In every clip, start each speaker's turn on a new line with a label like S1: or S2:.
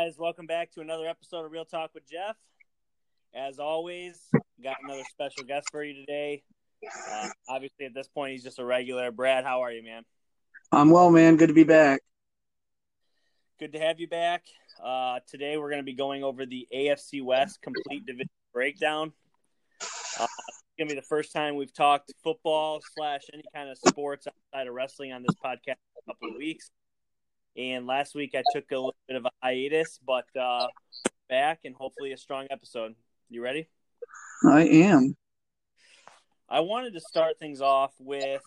S1: Guys, welcome back to another episode of Real Talk with Jeff. As always, got another special guest for you today. Uh, obviously, at this point, he's just a regular. Brad, how are you, man?
S2: I'm well, man. Good to be back.
S1: Good to have you back. Uh, today, we're going to be going over the AFC West complete division breakdown. Uh, it's going to be the first time we've talked football slash any kind of sports outside of wrestling on this podcast in a couple of weeks. And last week, I took a little bit of a hiatus, but uh, back and hopefully a strong episode. You ready?
S2: I am.
S1: I wanted to start things off with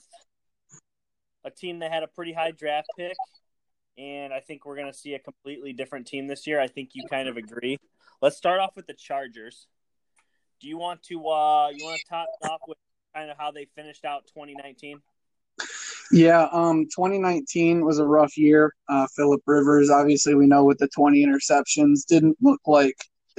S1: a team that had a pretty high draft pick, and I think we're going to see a completely different team this year. I think you kind of agree. Let's start off with the Chargers. Do you want to uh you want to top off with kind of how they finished out 2019?
S2: Yeah, um, 2019 was a rough year. Uh, Philip Rivers, obviously, we know with the 20 interceptions, didn't look like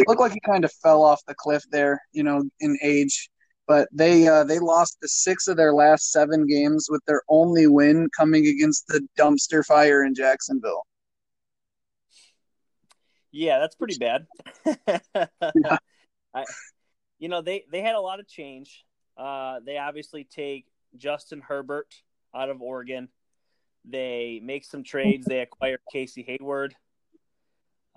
S2: looked like he kind of fell off the cliff there, you know, in age. But they uh, they lost the six of their last seven games, with their only win coming against the dumpster fire in Jacksonville.
S1: Yeah, that's pretty bad.
S2: Yeah.
S1: I, you know, they they had a lot of change. Uh, they obviously take Justin Herbert out of Oregon. They make some trades. They acquire Casey Hayward.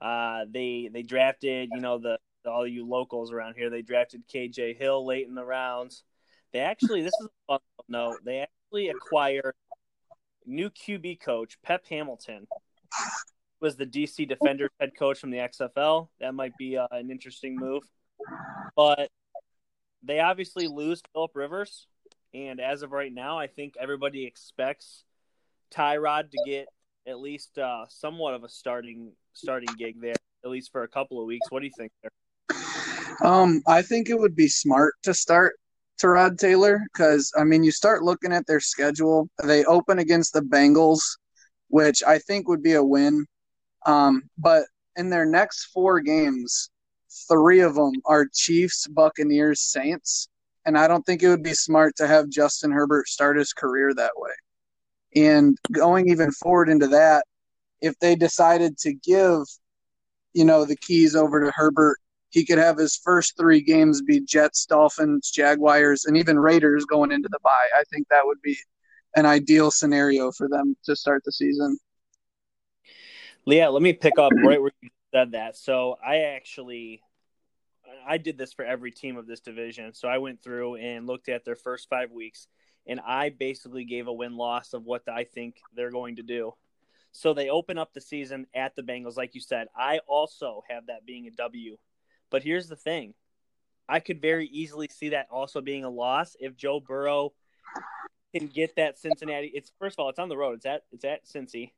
S1: Uh, they they drafted, you know, the all you locals around here. They drafted KJ Hill late in the rounds. They actually, this is a fun note. They actually acquired new QB coach Pep Hamilton. Was the DC Defenders head coach from the XFL? That might be uh, an interesting move. But they obviously lose Philip Rivers, and as of right now, I think everybody expects Tyrod to get at least uh, somewhat of a starting starting gig there, at least for a couple of weeks. What do you think there?
S2: Um, I think it would be smart to start Tyrod Taylor because I mean, you start looking at their schedule. They open against the Bengals, which I think would be a win. Um, but in their next four games, three of them are Chiefs, Buccaneers, Saints, and I don't think it would be smart to have Justin Herbert start his career that way. And going even forward into that, if they decided to give, you know, the keys over to Herbert, he could have his first three games be Jets, Dolphins, Jaguars, and even Raiders going into the bye. I think that would be an ideal scenario for them to start the season.
S1: Leah, let me pick up right where you said that. So I actually I did this for every team of this division. So I went through and looked at their first five weeks, and I basically gave a win loss of what I think they're going to do. So they open up the season at the Bengals, like you said. I also have that being a W. But here's the thing I could very easily see that also being a loss if Joe Burrow can get that Cincinnati. It's first of all, it's on the road. It's at it's at Cincy.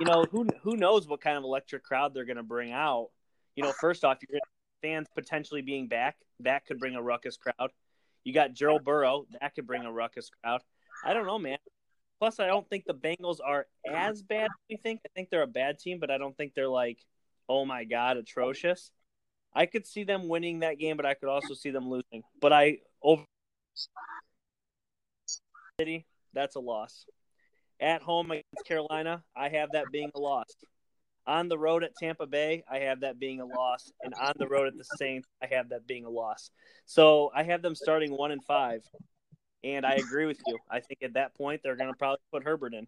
S1: You know who who knows what kind of electric crowd they're going to bring out. You know, first off, you're fans potentially being back. That could bring a ruckus crowd. You got Gerald Burrow. That could bring a ruckus crowd. I don't know, man. Plus, I don't think the Bengals are as bad as we think. I think they're a bad team, but I don't think they're like, oh my god, atrocious. I could see them winning that game, but I could also see them losing. But I over City, that's a loss. At home against Carolina, I have that being a loss. On the road at Tampa Bay, I have that being a loss, and on the road at the Saints, I have that being a loss. So I have them starting one and five, and I agree with you. I think at that point they're going to probably put Herbert in.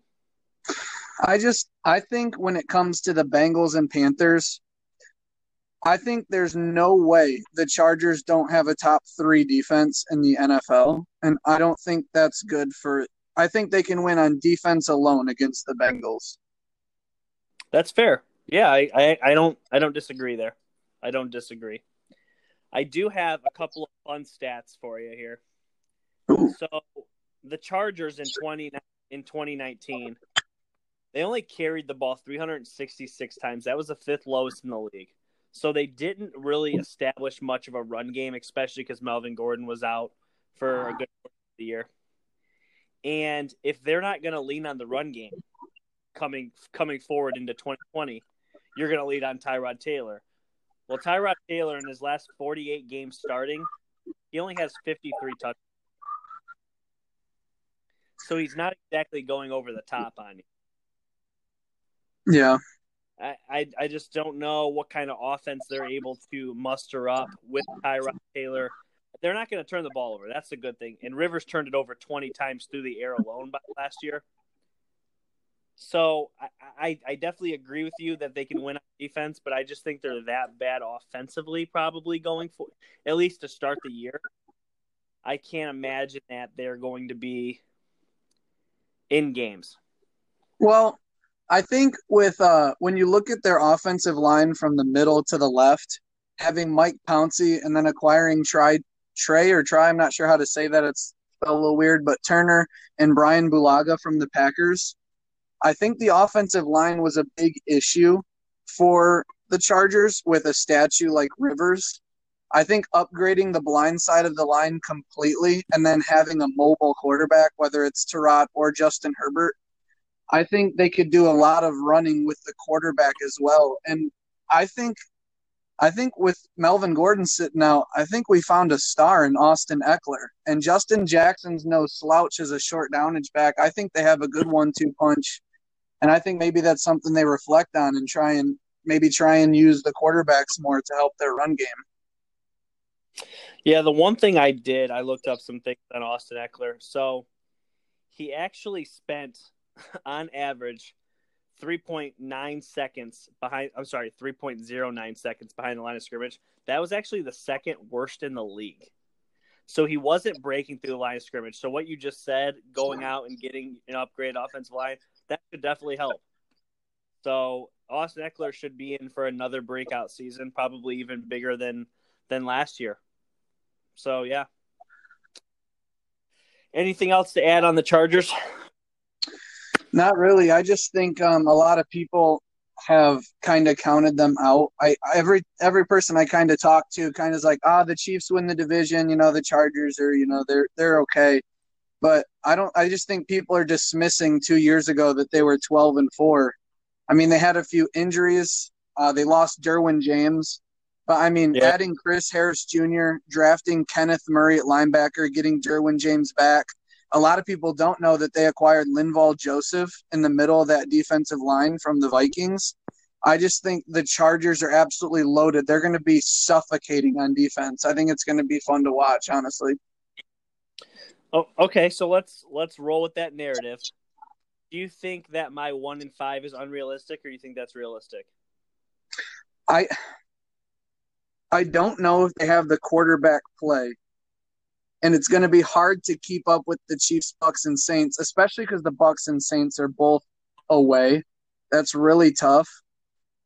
S2: I just I think when it comes to the Bengals and Panthers, I think there's no way the Chargers don't have a top three defense in the NFL, and I don't think that's good for. I think they can win on defense alone against the Bengals.
S1: That's fair. Yeah, I, I, I don't I don't disagree there. I don't disagree. I do have a couple of fun stats for you here.
S2: Ooh.
S1: So the Chargers in twenty in twenty nineteen, they only carried the ball three hundred and sixty six times. That was the fifth lowest in the league. So they didn't really establish much of a run game, especially because Melvin Gordon was out for a good part of the year. And if they're not going to lean on the run game coming coming forward into 2020, you're going to lead on Tyrod Taylor. Well, Tyrod Taylor in his last 48 games starting, he only has 53 touchdowns. So he's not exactly going over the top on you.
S2: Yeah.
S1: I, I, I just don't know what kind of offense they're able to muster up with Tyrod Taylor. They're not going to turn the ball over. That's a good thing. And Rivers turned it over 20 times through the air alone by last year. So I, I, I definitely agree with you that they can win on defense, but I just think they're that bad offensively, probably going for at least to start the year. I can't imagine that they're going to be in games.
S2: Well, I think with uh, when you look at their offensive line from the middle to the left, having Mike Pouncey and then acquiring Try Trey or Try, I'm not sure how to say that. It's a little weird, but Turner and Brian Bulaga from the Packers. I think the offensive line was a big issue for the Chargers with a statue like Rivers. I think upgrading the blind side of the line completely and then having a mobile quarterback, whether it's Tyrod or Justin Herbert, I think they could do a lot of running with the quarterback as well. And I think I think with Melvin Gordon sitting out, I think we found a star in Austin Ekeler. And Justin Jackson's no slouch as a short downage back. I think they have a good one two punch. And I think maybe that's something they reflect on and try and maybe try and use the quarterbacks more to help their run game.
S1: Yeah, the one thing I did, I looked up some things on Austin Ekeler. So he actually spent on average 3.9 seconds behind I'm sorry, 3.09 seconds behind the line of scrimmage. That was actually the second worst in the league. So he wasn't breaking through the line of scrimmage. So what you just said, going out and getting an upgrade offensive line, could definitely help. So Austin Ekeler should be in for another breakout season, probably even bigger than than last year. So yeah. Anything else to add on the Chargers?
S2: Not really. I just think um, a lot of people have kind of counted them out. I every every person I kind of talk to kind of is like, ah, the Chiefs win the division. You know, the Chargers are, you know, they're they're okay. But I don't. I just think people are dismissing two years ago that they were twelve and four. I mean, they had a few injuries. Uh, they lost Derwin James. But I mean, yeah. adding Chris Harris Jr., drafting Kenneth Murray at linebacker, getting Derwin James back, a lot of people don't know that they acquired Linval Joseph in the middle of that defensive line from the Vikings. I just think the Chargers are absolutely loaded. They're going to be suffocating on defense. I think it's going to be fun to watch, honestly.
S1: Oh, okay. So let's let's roll with that narrative. Do you think that my one in five is unrealistic, or do you think that's realistic?
S2: I I don't know if they have the quarterback play and it's going to be hard to keep up with the Chiefs, Bucks, and Saints, especially because the Bucks and Saints are both away. That's really tough.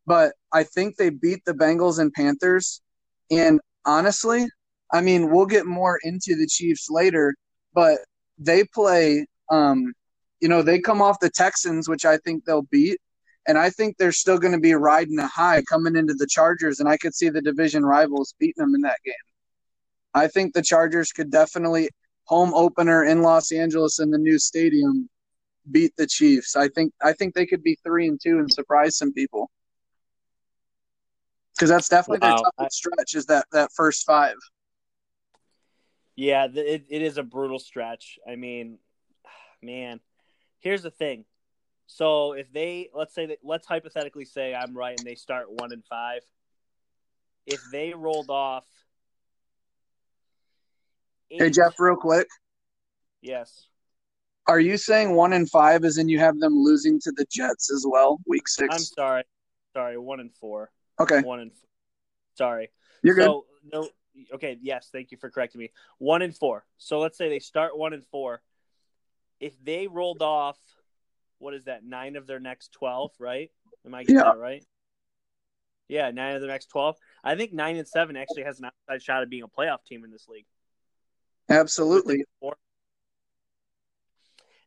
S2: But I think they beat the Bengals and Panthers. And honestly, I mean, we'll get more into the Chiefs later, but they play, um, you know, they come off the Texans, which I think they'll beat. And I think they're still going to be riding a high coming into the Chargers. And I could see the division rivals beating them in that game. I think the Chargers could definitely home opener in Los Angeles in the new stadium beat the Chiefs. I think I think they could be three and two and surprise some people. Because that's definitely wow. their toughest stretch is that that first five.
S1: Yeah, it, it is a brutal stretch. I mean, man, here's the thing. So if they let's say that let's hypothetically say I'm right and they start one and five. If they rolled off
S2: Hey Jeff, real quick.
S1: Yes.
S2: Are you saying one and five is in you have them losing to the Jets as well, week six?
S1: I'm sorry. Sorry, one and four.
S2: Okay.
S1: One and four. Sorry.
S2: You're good. So,
S1: no okay, yes, thank you for correcting me. One and four. So let's say they start one and four. If they rolled off what is that, nine of their next twelve, right? Am I getting yeah. that right? Yeah, nine of the next twelve. I think nine and seven actually has an outside shot of being a playoff team in this league.
S2: Absolutely.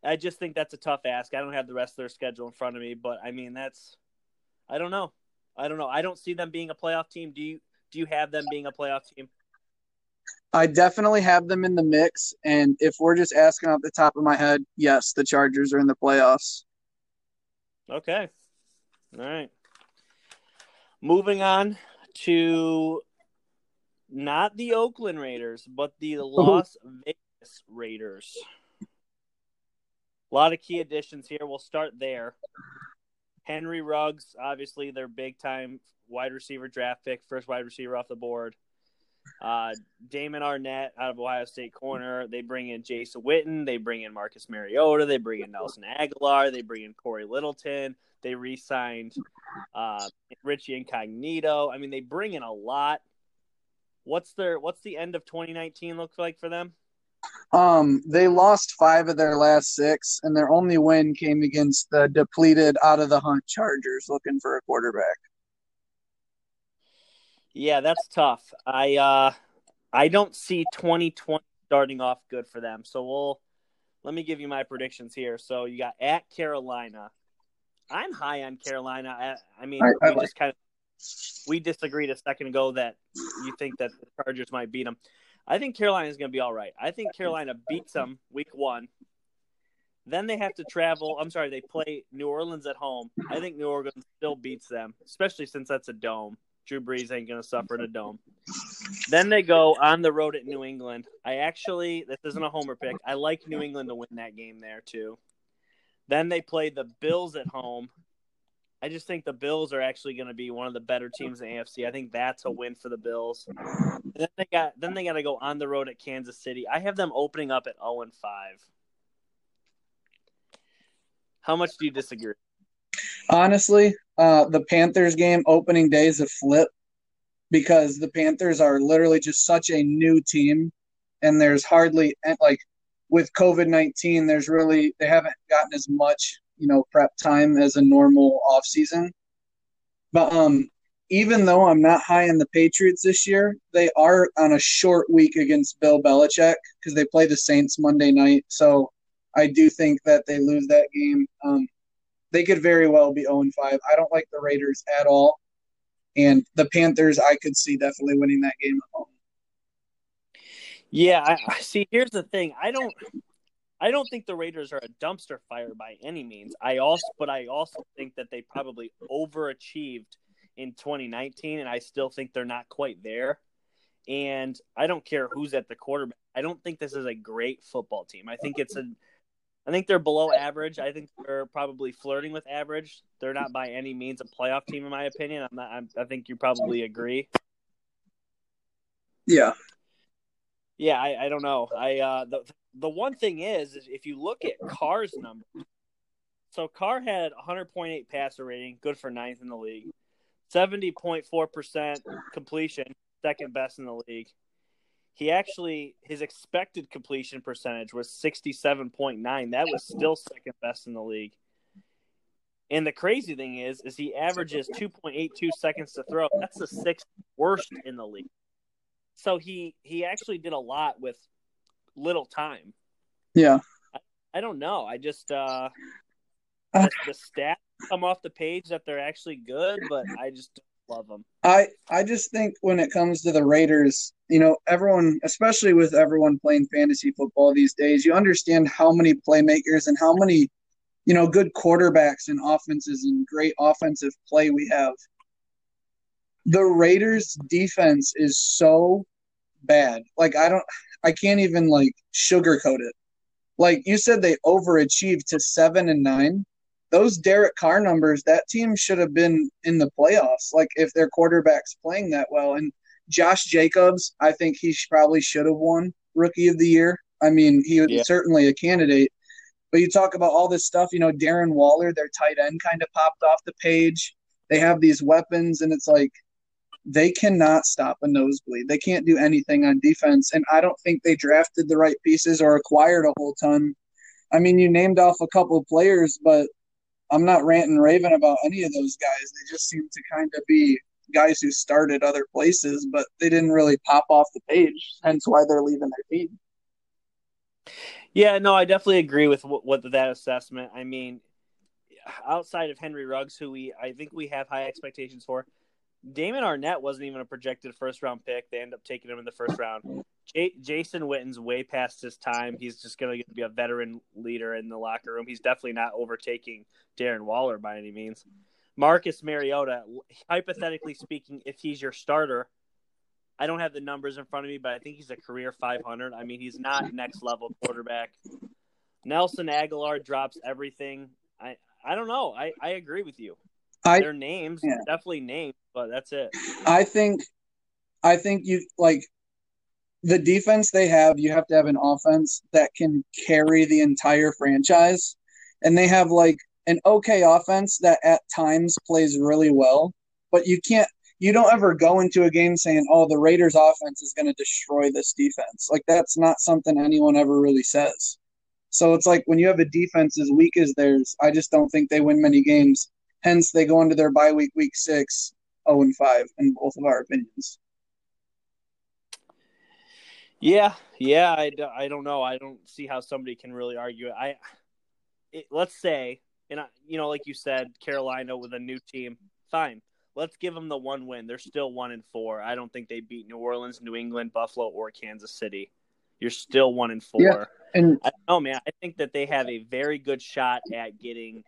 S1: I just think that's a tough ask. I don't have the rest of their schedule in front of me, but I mean that's I don't know. I don't know. I don't see them being a playoff team. Do you do you have them being a playoff team?
S2: I definitely have them in the mix and if we're just asking off the top of my head, yes, the Chargers are in the playoffs.
S1: Okay. All right. Moving on to not the Oakland Raiders, but the Las Vegas Raiders. A lot of key additions here. We'll start there. Henry Ruggs, obviously their big time wide receiver draft pick, first wide receiver off the board. Uh, Damon Arnette out of Ohio State corner. They bring in Jason Witten. They bring in Marcus Mariota. They bring in Nelson Agholor. They bring in Cory Littleton. They re-signed uh, Richie Incognito. I mean, they bring in a lot. What's their What's the end of 2019 look like for them?
S2: Um, they lost five of their last six, and their only win came against the depleted, out of the hunt Chargers, looking for a quarterback.
S1: Yeah, that's tough. I uh, I don't see 2020 starting off good for them. So we'll let me give you my predictions here. So you got at Carolina. I'm high on Carolina. I, I mean, I, I we just kind of we disagreed a second ago that you think that the Chargers might beat them. I think Carolina is going to be all right. I think Carolina beats them week one. Then they have to travel. I'm sorry, they play New Orleans at home. I think New Orleans still beats them, especially since that's a dome. Drew Brees ain't going to suffer in a dome. Then they go on the road at New England. I actually, this isn't a homer pick. I like New England to win that game there, too. Then they play the Bills at home. I just think the Bills are actually going to be one of the better teams in the AFC. I think that's a win for the Bills. And then they got then they got to go on the road at Kansas City. I have them opening up at 0 and 5. How much do you disagree?
S2: Honestly, uh, the Panthers game opening day is a flip because the Panthers are literally just such a new team, and there's hardly like with COVID nineteen, there's really they haven't gotten as much you know prep time as a normal off season. But um, even though I'm not high in the Patriots this year, they are on a short week against Bill Belichick because they play the Saints Monday night. So I do think that they lose that game. Um, they could very well be 0 5. I don't like the Raiders at all. And the Panthers, I could see definitely winning that game at home.
S1: Yeah, I, see. Here's the thing: I don't, I don't think the Raiders are a dumpster fire by any means. I also, but I also think that they probably overachieved in 2019, and I still think they're not quite there. And I don't care who's at the quarterback. I don't think this is a great football team. I think it's a I think they're below average. I think they're probably flirting with average. They're not by any means a playoff team, in my opinion. I'm not. I'm, i think you probably agree.
S2: Yeah.
S1: Yeah, I, I don't know. I uh, the the one thing is, is if you look at Carr's number, so Carr had 100.8 passer rating, good for ninth in the league, 70.4 percent completion, second best in the league he actually his expected completion percentage was 67.9 that was still second best in the league. And the crazy thing is is he averages 2.82 seconds to throw. That's the sixth worst in the league. So he he actually did a lot with little time.
S2: Yeah.
S1: I, I don't know. I just uh the, the stats come off the page that they're actually good but i just don't love them
S2: i i just think when it comes to the raiders you know, everyone, especially with everyone playing fantasy football these days, you understand how many playmakers and how many, you know, good quarterbacks and offenses and great offensive play we have. The Raiders defense is so bad. Like I don't I can't even like sugarcoat it. Like you said they overachieved to 7 and 9. Those Derek Carr numbers, that team should have been in the playoffs like if their quarterback's playing that well and Josh Jacobs, I think he probably should have won Rookie of the Year. I mean, he was yeah. certainly a candidate. But you talk about all this stuff, you know, Darren Waller, their tight end, kind of popped off the page. They have these weapons, and it's like they cannot stop a nosebleed. They can't do anything on defense. And I don't think they drafted the right pieces or acquired a whole ton. I mean, you named off a couple of players, but I'm not ranting raving about any of those guys. They just seem to kind of be guys who started other places, but they didn't really pop off the page. Hence why they're leaving their team.
S1: Yeah, no, I definitely agree with what, what that assessment. I mean, outside of Henry Ruggs, who we I think we have high expectations for, Damon Arnette wasn't even a projected first round pick. They end up taking him in the first round. J- Jason Witten's way past his time. He's just going to be a veteran leader in the locker room. He's definitely not overtaking Darren Waller by any means. Marcus Mariota, hypothetically speaking, if he's your starter, I don't have the numbers in front of me, but I think he's a career 500. I mean, he's not next level quarterback. Nelson Agholor drops everything. I I don't know. I, I agree with you.
S2: I
S1: Their names,
S2: yeah.
S1: definitely names, but that's it.
S2: I think I think you like the defense they have, you have to have an offense that can carry the entire franchise. And they have like an okay offense that at times plays really well, but you can't you don't ever go into a game saying, "Oh, the Raiders offense is going to destroy this defense." Like that's not something anyone ever really says. So it's like when you have a defense as weak as theirs, I just don't think they win many games. Hence, they go into their bye week, week six, 0 and 5, in both of our opinions.
S1: Yeah, yeah. I, I don't know. I don't see how somebody can really argue. I it, let's say, and I, you know, like you said, Carolina with a new team, fine. Let's give them the one win. They're still one and four. I don't think they beat New Orleans, New England, Buffalo, or Kansas City. You're still one and four.
S2: Yeah. And
S1: I don't know, man. I think that they have a very good shot at getting.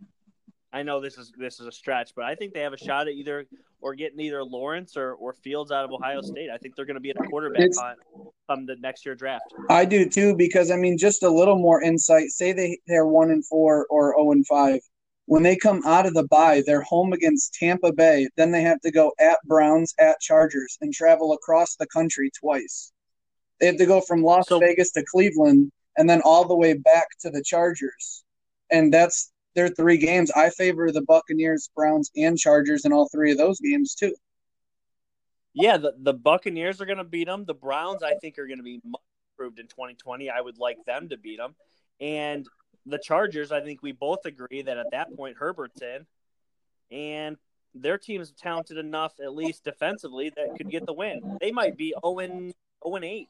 S1: I know this is this is a stretch, but I think they have a shot at either or getting either Lawrence or, or Fields out of Ohio State. I think they're going to be at a quarterback come the next year draft.
S2: I do too because I mean, just a little more insight. Say they they're one and four or zero and five. When they come out of the bye, they're home against Tampa Bay. Then they have to go at Browns, at Chargers, and travel across the country twice. They have to go from Las
S1: So-
S2: Vegas to Cleveland, and then all the way back to the Chargers. And that's their three games. I favor the Buccaneers, Browns, and Chargers in all three of those games too.
S1: Yeah, the, the Buccaneers are going to beat them. The Browns, I think, are going to be much improved in 2020. I would like them to beat them. And the Chargers, I think we both agree that at that point Herbert's in, and their team's talented enough, at least defensively, that could get the win. They might be 0 0 8.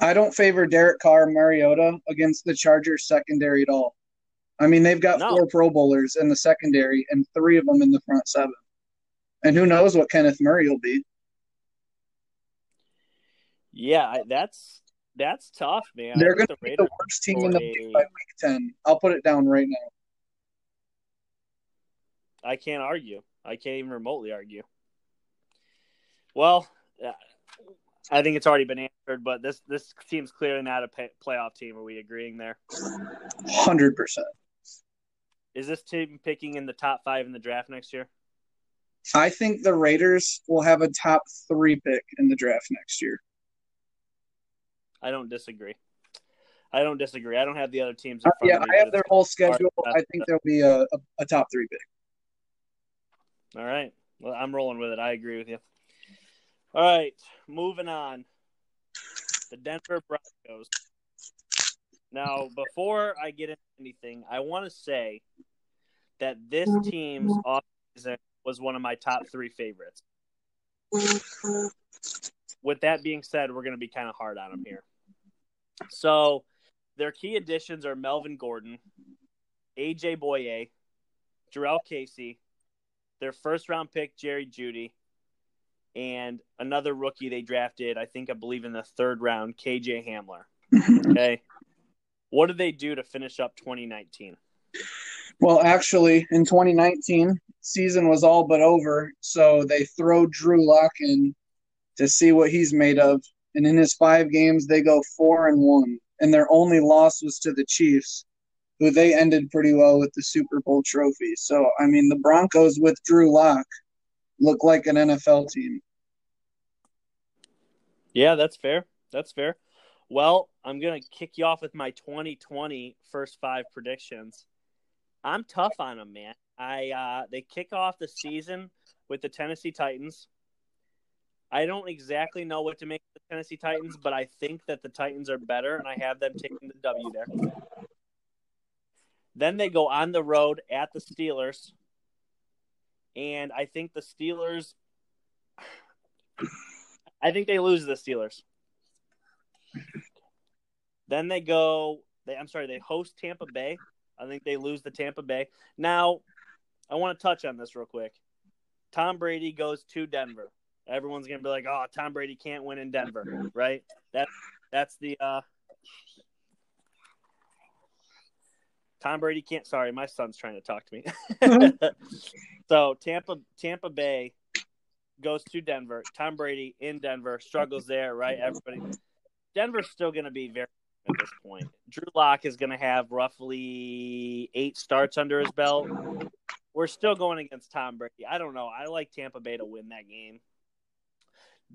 S2: I don't favor Derek Carr, Mariota against the Chargers secondary at all. I mean, they've got
S1: No.
S2: four Pro Bowlers in the secondary and three of them in the front seven. And who knows what Kenneth Murray will be?
S1: Yeah, that's that's tough, man.
S2: They're going to be
S1: the
S2: worst team in the league
S1: a-
S2: by week 10. I'll put it down right now.
S1: I can't argue. I can't even remotely argue. Well, uh, I think it's already been answered, but this this team's clearly not a pay, playoff team. Are we agreeing there?
S2: 100%.
S1: Is this team picking in the top five in the draft next year?
S2: I think the Raiders will have a top three pick in the draft next year.
S1: I don't disagree. I don't disagree. I don't have the other teams. In
S2: Uh, yeah,
S1: of me,
S2: I have their whole schedule. I think there'll be a, a, a top three pick.
S1: All right. Well, I'm rolling with it. I agree with you. All right, moving on. The Denver Broncos. Now, before I get into anything, I want to say that this mm-hmm. team's offseason was one of my top three favorites. Mm-hmm. With that being said, we're going to be kind of hard on them here. So, their key additions are Melvin Gordon, AJ Bouye, Jurrell Casey, their first round pick, Jerry Jeudy, and another rookie they drafted, I think I believe in the third round, KJ Hamler. Okay. What did they do to finish up 2019?
S2: Well, actually, in 2019, season was all but over, so they throw Drew Lock in to see what he's made of. And in his five games, they go four and one, and their only loss was to the Chiefs, who they ended pretty well with the Super Bowl trophy. So, I mean, the Broncos with Drew Lock look like an NFL team.
S1: Yeah, that's fair. That's fair. Well, I'm going to kick you off with my 2020 first five predictions. I'm tough on them, man. I uh, they kick off the season with the Tennessee Titans. I don't exactly know what to make of the Tennessee Titans, but I think that the Titans are better, and I have them taking the W there. Then they go on the road at the Steelers, and I think the Steelers. I think they lose the Steelers. Then they go. They, I'm sorry. They host Tampa Bay. I think they lose the Tampa Bay. Now, I want to touch on this real quick. Tom Brady goes to Denver. Everyone's gonna be like, "Oh, Tom Brady can't win in Denver," right? That that's the uh, Tom Brady can't. Sorry, my son's trying to talk to me. so Tampa Tampa Bay goes to Denver. Tom Brady in Denver struggles there, right? Everybody. Denver's still going to be very at this point. Drew Lock is going to have roughly eight starts under his belt. We're still going against Tom Brady. I don't know. I like Tampa Bay to win that game.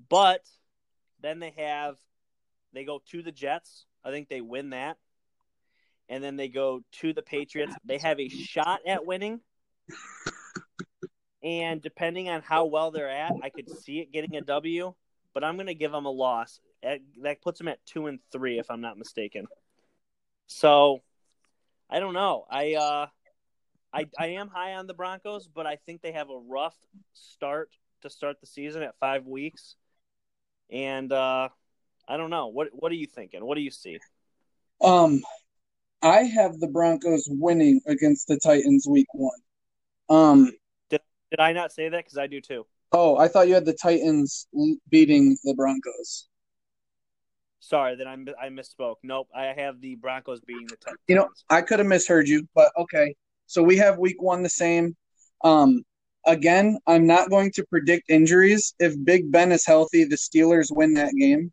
S1: But then they have they go to the Jets. I think they win that. And then they go to the Patriots. They have a shot at winning. And depending on how well they're at, I could see it getting a W, but I'm going to give them a loss. That puts them at 2 and 3 if I'm not mistaken. So, I don't know. I uh I I am high on the Broncos, but I think they have a rough start to start the season at 5 weeks. And uh I don't know. What what are you thinking? What do you see?
S2: Um, I have the Broncos winning against the Titans week one. Um,
S1: did did I not say that? Because I do too.
S2: Oh, I thought you had the Titans beating the Broncos.
S1: Sorry, then I I misspoke. Nope, I have the Broncos beating the Titans.
S2: You know, I could have misheard you, but okay. So we have week one the same. Um, again, I'm not going to predict injuries. If Big Ben is healthy, the Steelers win that game.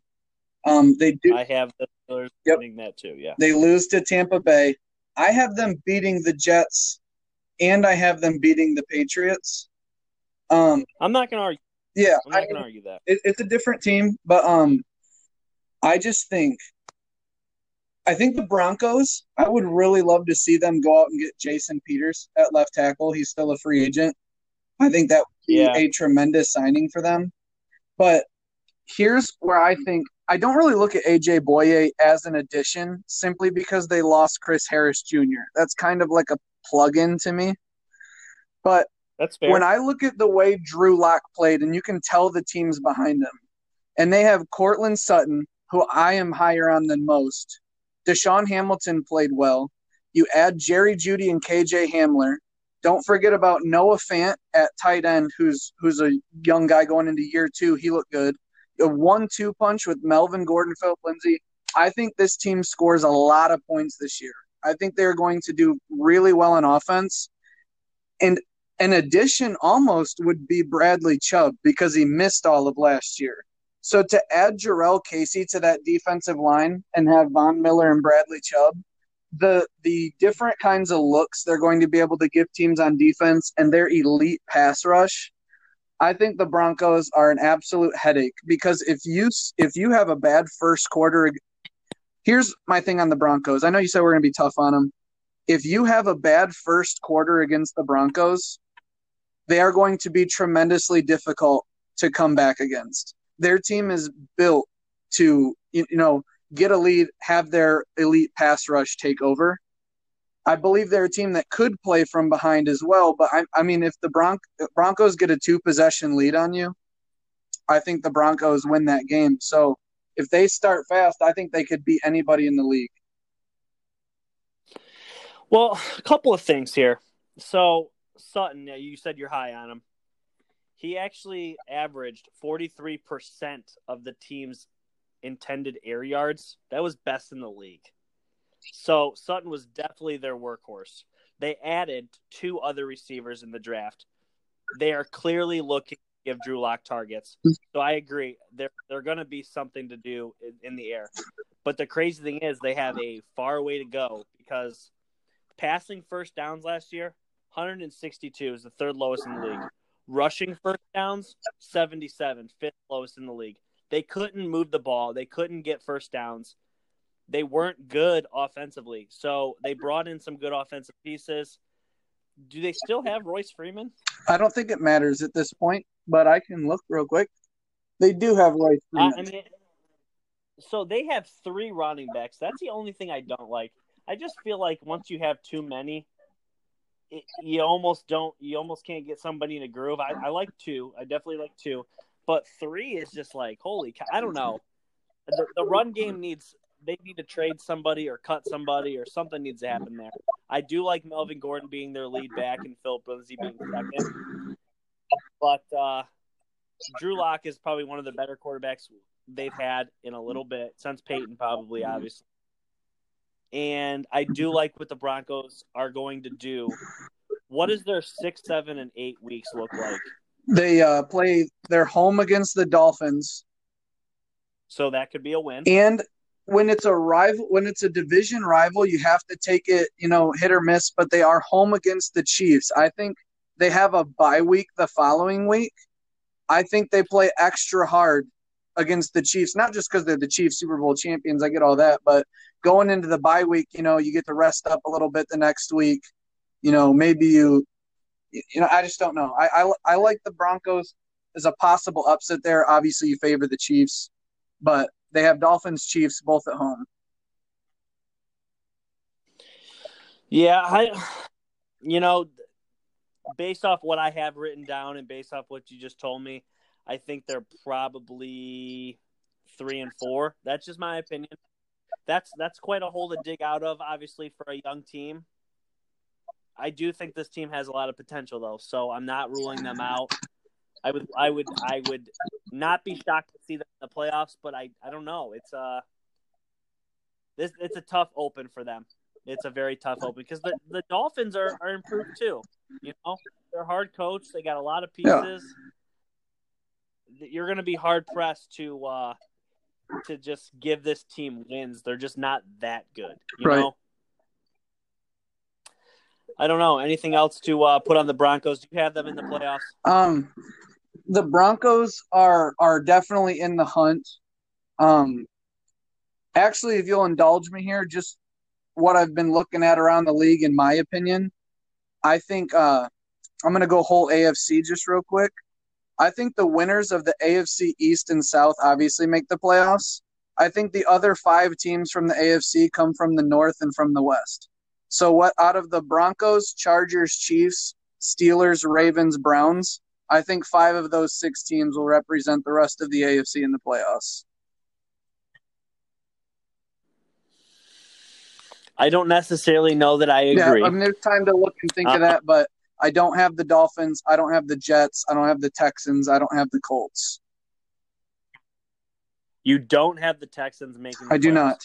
S2: Um, they do.
S1: I have the Steelers yep. winning that too. Yeah.
S2: They lose to Tampa Bay. I have them beating the Jets, and I have them beating the Patriots. Um,
S1: I'm not going to argue.
S2: Yeah,
S1: I'm not going to argue that.
S2: It, it's a different team, but um, I just think, I think the Broncos. I would really love to see them go out and get Jason Peters at left tackle. He's still a free agent. I think that would be a tremendous signing for them. But here's where I think I don't really look at AJ Bouye as an addition simply because they lost Chris Harris Jr. That's kind of like a plug-in to me. But
S1: that's fair.
S2: when I look at the way Drew Lock played, and you can tell the teams behind him, and they have Courtland Sutton, who I am higher on than most. DaeSean Hamilton played well. You add Jerry Jeudy and KJ Hamler. Don't forget about Noah Fant at tight end, who's who's a young guy going into year two. He looked good a one-two punch with Melvin Gordon, Philip Lindsay. I think this team scores a lot of points this year. I think they're going to do really well on offense. And an addition almost would be Bradley Chubb because he missed all of last year. So to add Jurrell Casey to that defensive line and have Von Miller and Bradley Chubb, the the different kinds of looks they're going to be able to give teams on defense and their elite pass rush I think the Broncos are an absolute headache because if you if you have a bad first quarter, here's my thing on the Broncos. I know you said we're going to be tough on them. If you have a bad first quarter against the Broncos, they are going to be tremendously difficult to come back against. Their team is built to you know get a lead, have their elite pass rush take over, I believe they're a team that could play from behind as well. But I, I mean, if the Bron- Broncos get a two possession lead on you, I think the Broncos win that game. So if they start fast, I think they could beat anybody in the league.
S1: Well, a couple of things here. So Sutton, you said you're high on him. He actually averaged 43% of the team's intended air yards. That was best in the league. So Sutton was definitely their workhorse. They added two other receivers in the draft. They are clearly looking to give Drew Lock targets. So I agree. They're they're going to be something to do in, in the air. But the crazy thing is they have a far way to go because passing first downs last year, 162 is the third lowest in the league. Rushing first downs, 77, fifth lowest in the league. They couldn't move the ball. They couldn't get first downs they weren't good offensively. So they brought in some good offensive pieces. Do they still have Royce Freeman?
S2: I don't think it matters at this point, but I can look real quick. They do have Royce Freeman.
S1: I mean, so they have three running backs. That's the only thing I don't like. I just feel like once you have too many, it, you almost don't. You almost can't get somebody in a groove. I, I like two. I definitely like two, but three is just like holy. I don't know. The, the run game needs they need to trade somebody or cut somebody or something needs to happen there. I do like Melvin Gordon being their lead back and Philip Lindsay being second. But uh, Drew Lock is probably one of the better quarterbacks they've had in a little bit since Peyton, probably obviously. And I do like what the Broncos are going to do. What does their six, seven, and eight weeks look like?
S2: They uh, play. They're home against the Dolphins,
S1: so that could be a win.
S2: And when it's a rival, when it's a division rival, you have to take it, you know, hit or miss. But they are home against the Chiefs. I think they have a bye week the following week. I think they play extra hard against the Chiefs, not just because they're the Chiefs Super Bowl champions. I get all that, but going into the bye week, you know, you get to rest up a little bit the next week. You know, maybe you, you know, I just don't know. I I, I like the Broncos as a possible upset there. Obviously, you favor the Chiefs, but they have Dolphins, Chiefs both at home.
S1: Yeah, I, you know, based off what I have written down and based off what you just told me, I think they're probably three and four. That's just my opinion. That's that's quite a hole to dig out of, obviously, for a young team. I do think this team has a lot of potential, though, so I'm not ruling them out. I would, I would, I would not be shocked to see them in the playoffs, but I, I don't know. It's a, uh, this, it's a tough open for them. It's a very tough open because the, the Dolphins are, are improved too. You know, they're hard coached. They got a lot of pieces. Yeah. You're going to be hard pressed to uh, to just give this team wins. They're just not that good. You right. know. I don't know anything else to uh, put on the Broncos. Do you have them in the playoffs?
S2: Um, the Broncos are are definitely in the hunt. Um, actually, if you'll indulge me here, just what I've been looking at around the league, in my opinion, I think uh, I'm going to go whole AFC just real quick. I think the winners of the AFC East and South obviously make the playoffs. I think the other five teams from the AFC come from the North and from the West. So, what out of the Broncos, Chargers, Chiefs, Steelers, Ravens, Browns, I think five of those six teams will represent the rest of the AFC in the playoffs.
S1: I don't necessarily know that I agree.
S2: Yeah, I mean, there's time to look and think uh, of that, but I don't have the Dolphins. I don't have the Jets. I don't have the Texans. I don't have the Colts.
S1: You don't have the Texans making. The
S2: I do not.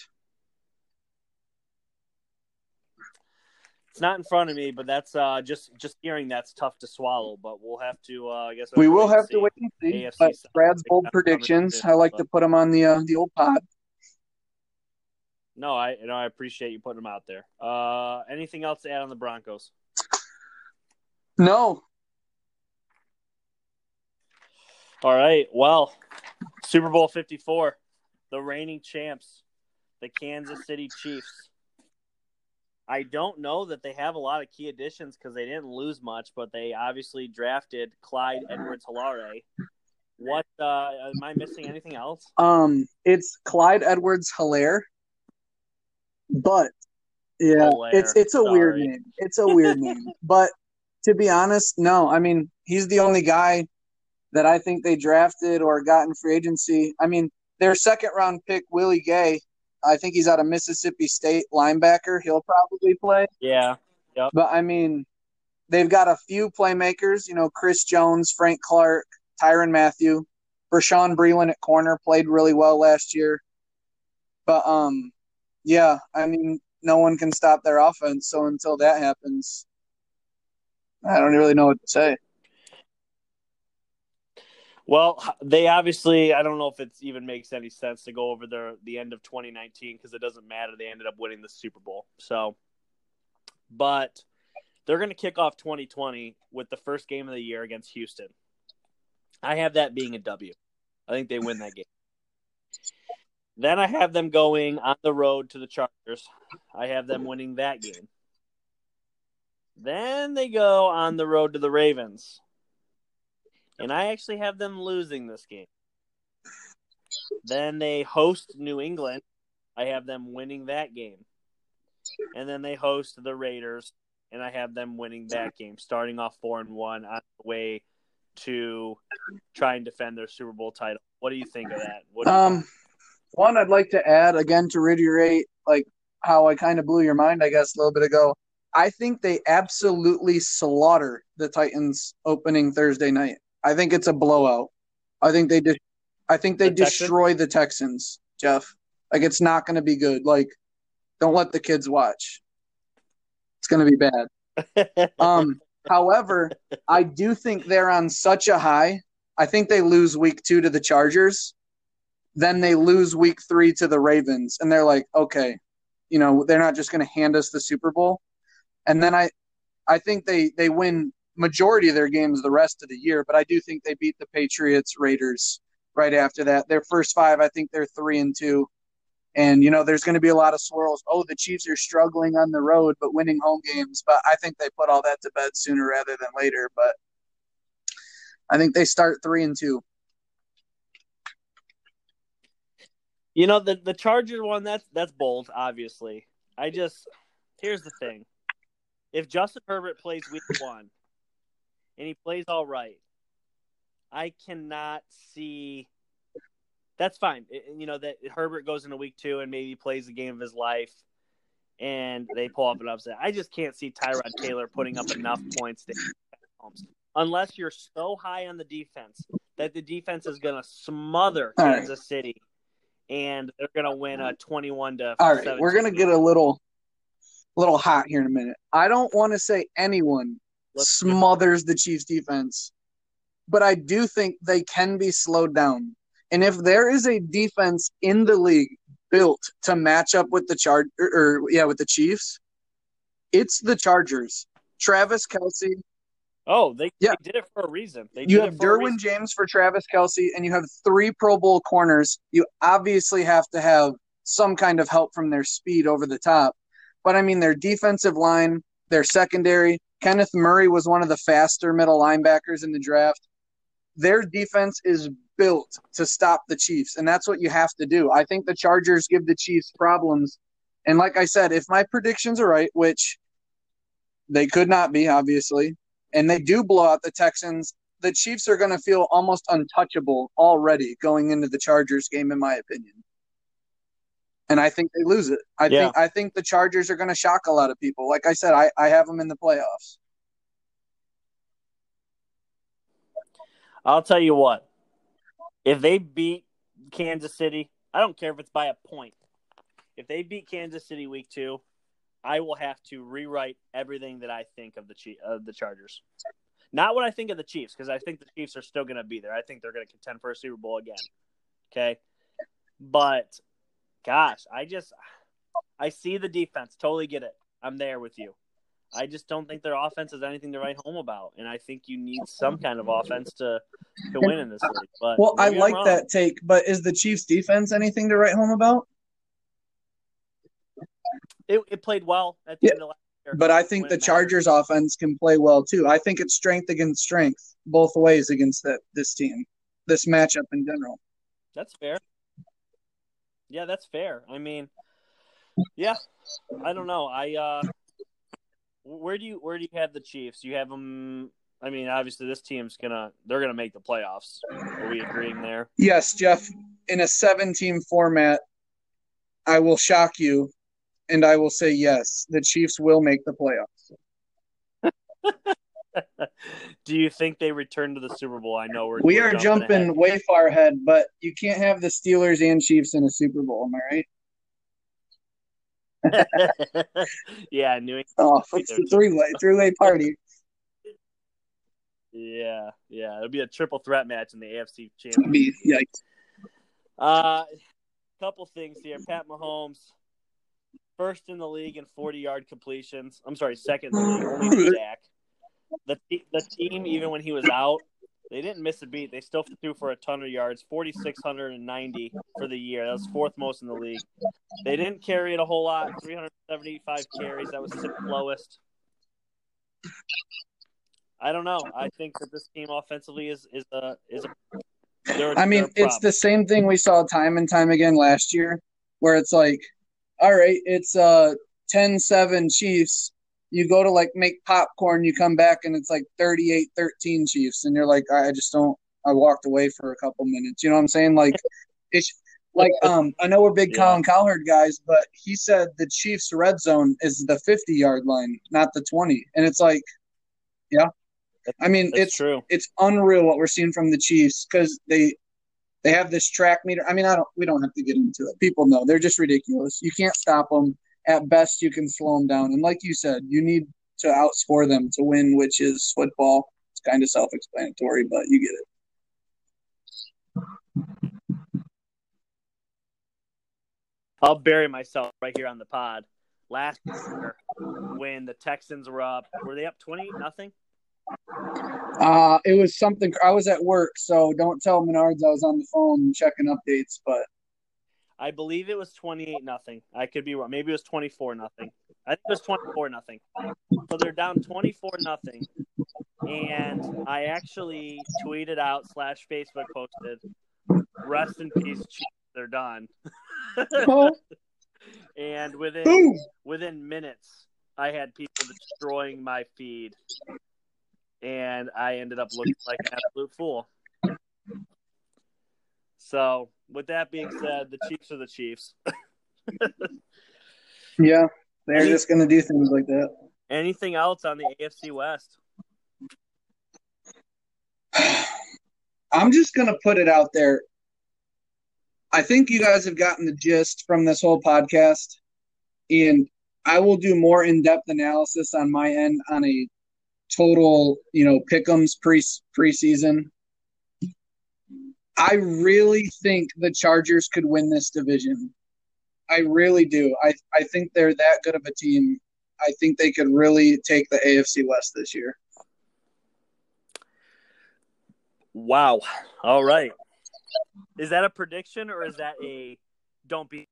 S1: It's not in front of me, but that's uh, just just hearing that's tough to swallow. But we'll have to. Uh, I guess
S2: we will have to wait and see. AFC but Brad's bold predictions. I like but... to put them on the uh, the old pod.
S1: No, I you know I appreciate you putting them out there. Uh, anything else to add on the Broncos?
S2: No.
S1: All right. Well, Super Bowl Fifty Four, the reigning champs, the Kansas City Chiefs. I don't know that they have a lot of key additions because they didn't lose much, but they obviously drafted Clyde Edwards Helaire. What uh, am I missing? Anything else?
S2: Um, it's Clyde Edwards Helaire, but yeah, Hilaire. it's it's a Sorry. weird name. It's a weird name, but to be honest, no. I mean, he's the only guy that I think they drafted or got in free agency. I mean, their second round pick Willie Gay. I think he's out of Mississippi State linebacker. He'll probably play.
S1: Yeah. Yep.
S2: But I mean, they've got a few playmakers. You know, Chris Jones, Frank Clark, Tyrann Mathieu, Bashaud Breeland at corner played really well last year. But um, yeah, I mean, no one can stop their offense. So until that happens, I don't really know what to say.
S1: Well, they obviously, I don't know if it even makes any sense to go over their the end of 2019 because it doesn't matter. They ended up winning the Super Bowl. So, but they're going to kick off 2020 with the first game of the year against Houston. I have that being a W. I think they win that game. Then I have them going on the road to the Chargers. I have them winning that game. Then they go on the road to the Ravens. And I actually have them losing this game. Then they host New England. I have them winning that game. And then they host the Raiders, and I have them winning that game, starting off four and one on the way to try and defend their Super Bowl title. What do you think of that?
S2: um, one I'd like to add again to reiterate, like how I kind of blew your mind, I guess, a little bit ago. I think they absolutely slaughter the Titans opening Thursday night. I think it's a blowout. I think they de- I think they the destroy Texans? the Texans, Jeff. Like it's not going to be good. Like don't let the kids watch. It's going to be bad. um however, I do think they're on such a high. I think they lose week 2 to the Chargers. Then they lose week three to the Ravens, and they're like, okay, you know, they're not just going to hand us the Super Bowl. And then I, I think they they win majority of their games the rest of the year, but I do think they beat the Patriots, Raiders right after that. Their first five, I think they're three and two. And you know, there's going to be a lot of swirls. Oh, the Chiefs are struggling on the road, but winning home games. But I think they put all that to bed sooner rather than later. But I think they start three and two.
S1: You know the the Charger one that's that's bold. Obviously, I just here's the thing: if Justin Herbert plays Week One and he plays all right, I cannot see. That's fine. You know that Herbert goes into Week Two and maybe plays the game of his life, and they pull up an upset. I just can't see Tyrod Taylor putting up enough points to unless you're so high on the defense that the defense is going to smother Kansas right. City and they're going to win a 21 to
S2: All right, we're going to get a little little hot here in a minute. I don't want to say anyone Let's smothers the Chiefs defense, but I do think they can be slowed down. And if there is a defense in the league built to match up with the chart or, er, or er, yeah, with the Chiefs, it's the Chargers. Travis Kelce.
S1: Oh, they, yeah. they did it for a reason. They
S2: you have Derwin James for Travis Kelce, and you have three Pro Bowl corners. You obviously have to have some kind of help from their speed over the top. But I mean, their defensive line, their secondary. Kenneth Murray was one of the faster middle linebackers in the draft. Their defense is built to stop the Chiefs, and that's what you have to do. I think the Chargers give the Chiefs problems. And like I said, if my predictions are right, which they could not be, obviously, and they do blow out the Texans, the Chiefs are going to feel almost untouchable already going into the Chargers game, in my opinion. And I think they lose it. I yeah. think I think the Chargers are going to shock a lot of people. Like I said, I, I have them in the playoffs.
S1: I'll tell you what. If they beat Kansas City, I don't care if it's by a point. If they beat Kansas City week two, I will have to rewrite everything that I think of the of the Chargers. Not what I think of the Chiefs, because I think the Chiefs are still going to be there. I think they're going to contend for a Super Bowl again. Okay, but gosh, I just I see the defense. Totally get it. I'm there with you. I just don't think their offense is anything to write home about, and I think you need some kind of offense to to win in this league. But
S2: well, I like that take. But is the Chiefs' defense anything to write home about?
S1: It, it played well at the yeah, end of last
S2: year. But I think the Chargers offense can play well too. I think it's strength against strength both ways against the, this team, this matchup in general.
S1: That's fair. Yeah, that's fair. I mean, yeah, I don't know. I uh, where do you where do you have the Chiefs? You have them. I mean, obviously, this team's gonna they're gonna make the playoffs. Are we agreeing there?
S2: Yes, Jeff. In a seven-team format, I will shock you and I will say yes. The Chiefs will make the playoffs.
S1: Do you think they return to the Super Bowl? I know we're
S2: we are jumping, jumping way far ahead, but you can't have the Steelers and Chiefs in a Super Bowl. Am I
S1: right? yeah, New England.
S2: Oh, it's a three way three way party.
S1: Yeah, yeah, it'll be a triple threat match in the AFC Championship. Yikes. Uh, couple things here. Pat Mahomes first in the league in 40 yard completions. I'm sorry, second in the league, only Dak. The, the team, even when he was out, they didn't miss a beat. They still threw for a ton of yards, 4,690 for the year. That was fourth most in the league. They didn't carry it a whole lot, 375 carries. That was the lowest. I don't know. I think that this team offensively is is a is a.
S2: I mean, it's the same thing we saw time and time again last year, where it's like all right, it's uh 10-7 Chiefs. You go to like make popcorn, you come back and it's like 38-13 Chiefs, and you're like, I just don't. I walked away for a couple minutes. You know what I'm saying? Like, it's like um I know we're big yeah. Colin Cowherd guys, but he said the Chiefs red zone is the 50 yard line, not the 20, and it's like, yeah. I mean, That's it's true. It's unreal what we're seeing from the Chiefs because they they have this track meter. I mean, I don't. We don't have to get into it. People know they're just ridiculous. You can't stop them. At best, you can slow them down. And like you said, you need to outscore them to win, which is football. It's kind of self-explanatory, but you get it.
S1: I'll bury myself right here on the pod. Last year, when the Texans were up, were they up twenty nothing?
S2: Uh, it was something. I was at work, so don't tell Menards I was on the phone checking updates. But
S1: I believe it was twenty eight nothing. I could be wrong. Maybe it was twenty four nothing. I think it was twenty four nothing. So they're down twenty four nothing, and I actually tweeted out slash Facebook posted, "Rest in peace, Chiefs. They're done." and within
S2: boom,
S1: within minutes, I had people destroying my feed, and I ended up looking like an absolute fool. So, with that being said, the Chiefs are the Chiefs.
S2: yeah, they're Any, just going to do things like that.
S1: Anything else on the AFC West?
S2: I'm just going to put it out there. I think you guys have gotten the gist from this whole podcast, and I will do more in depth analysis on my end on a total, you know, pickums pre preseason. I really think the Chargers could win this division. I really do. I I think they're that good of a team. I think they could really take the AFC West this year.
S1: Wow. All right. Is that a prediction or is that a don't be?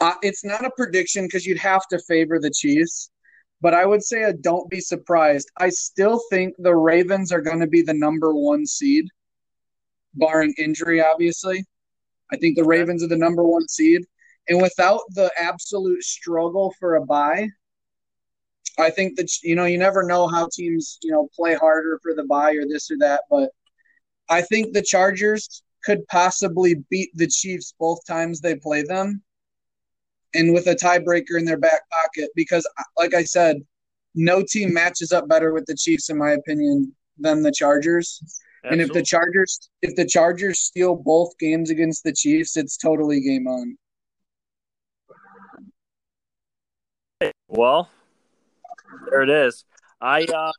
S2: Uh, it's not a prediction because you'd have to favor the Chiefs, but I would say a don't be surprised. I still think the Ravens are going to be the number one seed, barring injury, obviously. I think the Ravens are the number one seed. And without the absolute struggle for a bye, I think that you know you never know how teams you know play harder for the bye or this or that, but I think the Chargers could possibly beat the Chiefs both times they play them, and with a tiebreaker in their back pocket because, like I said, no team matches up better with the Chiefs in my opinion than the Chargers. Absolutely. And if the Chargers if the Chargers steal both games against the Chiefs, it's totally game on.
S1: Well, there it is. I uh,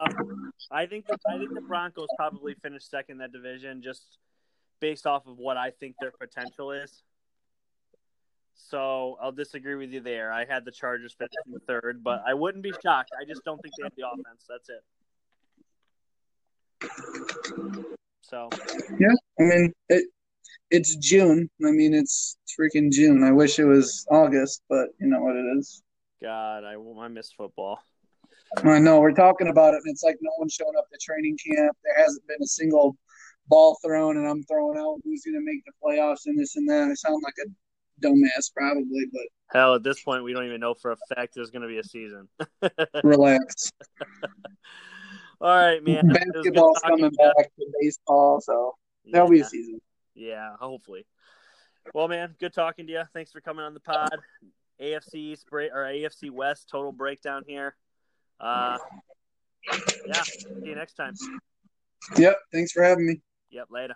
S1: I think the, I think the Broncos probably finish second in that division just based off of what I think their potential is. So I'll disagree with you there. I had the Chargers finishing third, but I wouldn't be shocked. I just don't think they have the offense. That's it. So
S2: yeah, I mean it. It's June. I mean it's freaking June. I wish it was August, but you know what it is.
S1: God, I I miss football.
S2: I know we're talking about it, and it's like no one's showing up to training camp. There hasn't been a single ball thrown, and I'm throwing out who's going to make the playoffs and this and that. I sound like a dumbass, probably, but
S1: hell, at this point, we don't even know for a fact there's going to be a season.
S2: relax.
S1: All right, man.
S2: Basketball's coming back to baseball, so there'll be a season.
S1: Yeah, hopefully. Well, man, good talking to you. Thanks for coming on the pod. AFC spray or AFC West total breakdown here. Uh, yeah. See you next time.
S2: Yep. Thanks for having me.
S1: Yep. Later.